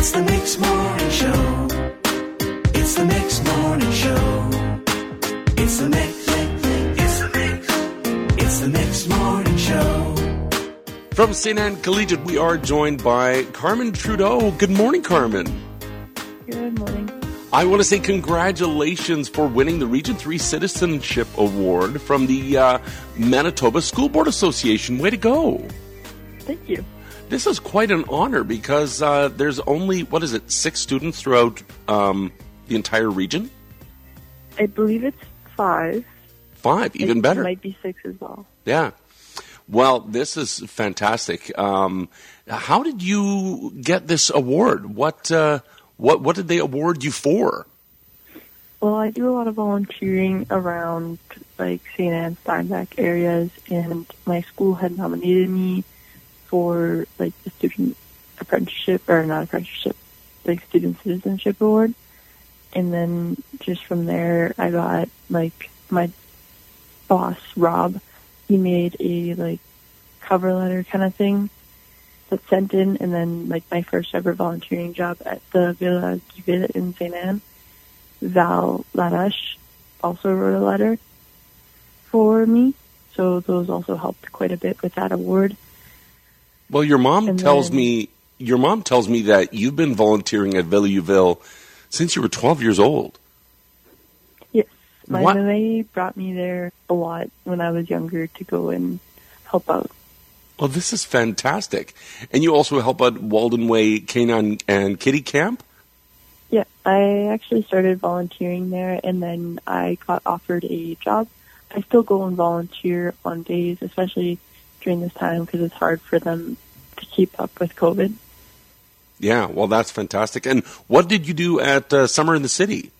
It's the Mix Morning Show. It's the Mix Morning Show. It's the Mix. It's the Mix. It's the Mix Morning Show. From St. Anne Collegiate, we are joined by Carmen Trudeau. Good morning, Carmen. Good morning. I want to say congratulations for winning the Region 3 Citizenship Award from the uh, Manitoba School Board Association. Way to go! Thank you. This is quite an honor because uh, there's only, what is it, six students throughout um, the entire region? I believe it's five. Five, even It better. might be six as well. Yeah. Well, this is fantastic. Um, how did you get this award? What uh, what what did they award you for? Well, I do a lot of volunteering around like St. Anne Steinbach areas, and my school had nominated me for like the student apprenticeship or not apprenticeship, like student citizenship award. And then just from there, I got like my boss Rob. He made a like cover letter kind of thing that sent in, and then like my first ever volunteering job at the Villa Youville in St. Anne. Val Ladash also wrote a letter for me, so those also helped quite a bit with that award. Well, your mom And tells then- me your mom tells me that you've been volunteering at Villa Youville since you were 12 years old. Yes, my What- brought me there a lot when I was younger to go and help out. Well, this is fantastic. And you also help at Walden Way Canine and Kitty Camp? Yeah, I actually started volunteering there, and then I got offered a job. I still go and volunteer on days, especially during this time because it's hard for them to keep up with COVID. Yeah, well, that's fantastic. And what did you do at uh, Summer in the City?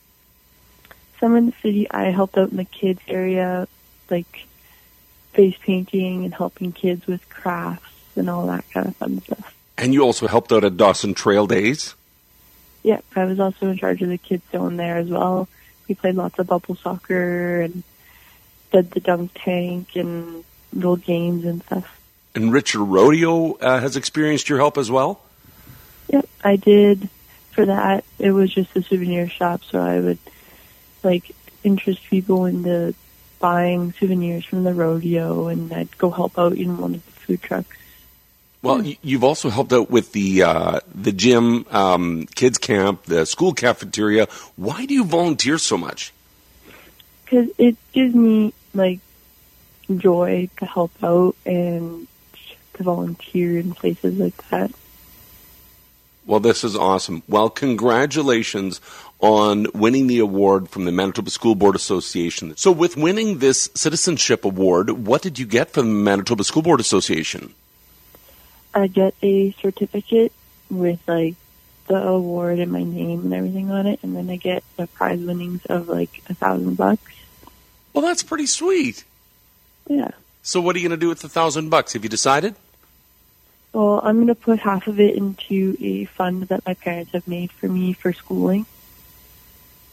Summer in the city, I helped out in the kids area, like face painting and helping kids with crafts and all that kind of fun stuff. And you also helped out at Dawson Trail Days? Yeah, I was also in charge of the kids zone there as well. We played lots of bubble soccer and did the dunk tank and little games and stuff. And Richard Rodeo uh, has experienced your help as well? Yep, I did. For that, it was just a souvenir shop, so I would like interest people into buying souvenirs from the rodeo, and I'd go help out in one of the food trucks. Well, you've also helped out with the uh, the gym, um, kids camp, the school cafeteria. Why do you volunteer so much? because it gives me like joy to help out and to volunteer in places like that. Well, this is awesome. Well, congratulations on winning the award from the Manitoba School Board Association. So, with winning this citizenship award, what did you get from the Manitoba School Board Association? I get a certificate with like the award and my name and everything on it, and then I get the prize winnings of like a thousand bucks. Well, that's pretty sweet. Yeah. So, what are you going to do with the thousand bucks? Have you decided? Well, I'm going to put half of it into a fund that my parents have made for me for schooling.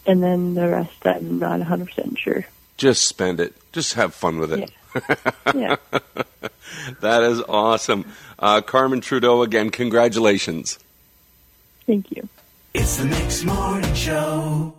And then the rest, I'm not 100% sure. Just spend it. Just have fun with it. Yeah. That is awesome. Uh, Carmen Trudeau, again, congratulations. Thank you. It's the Mix Morning Show.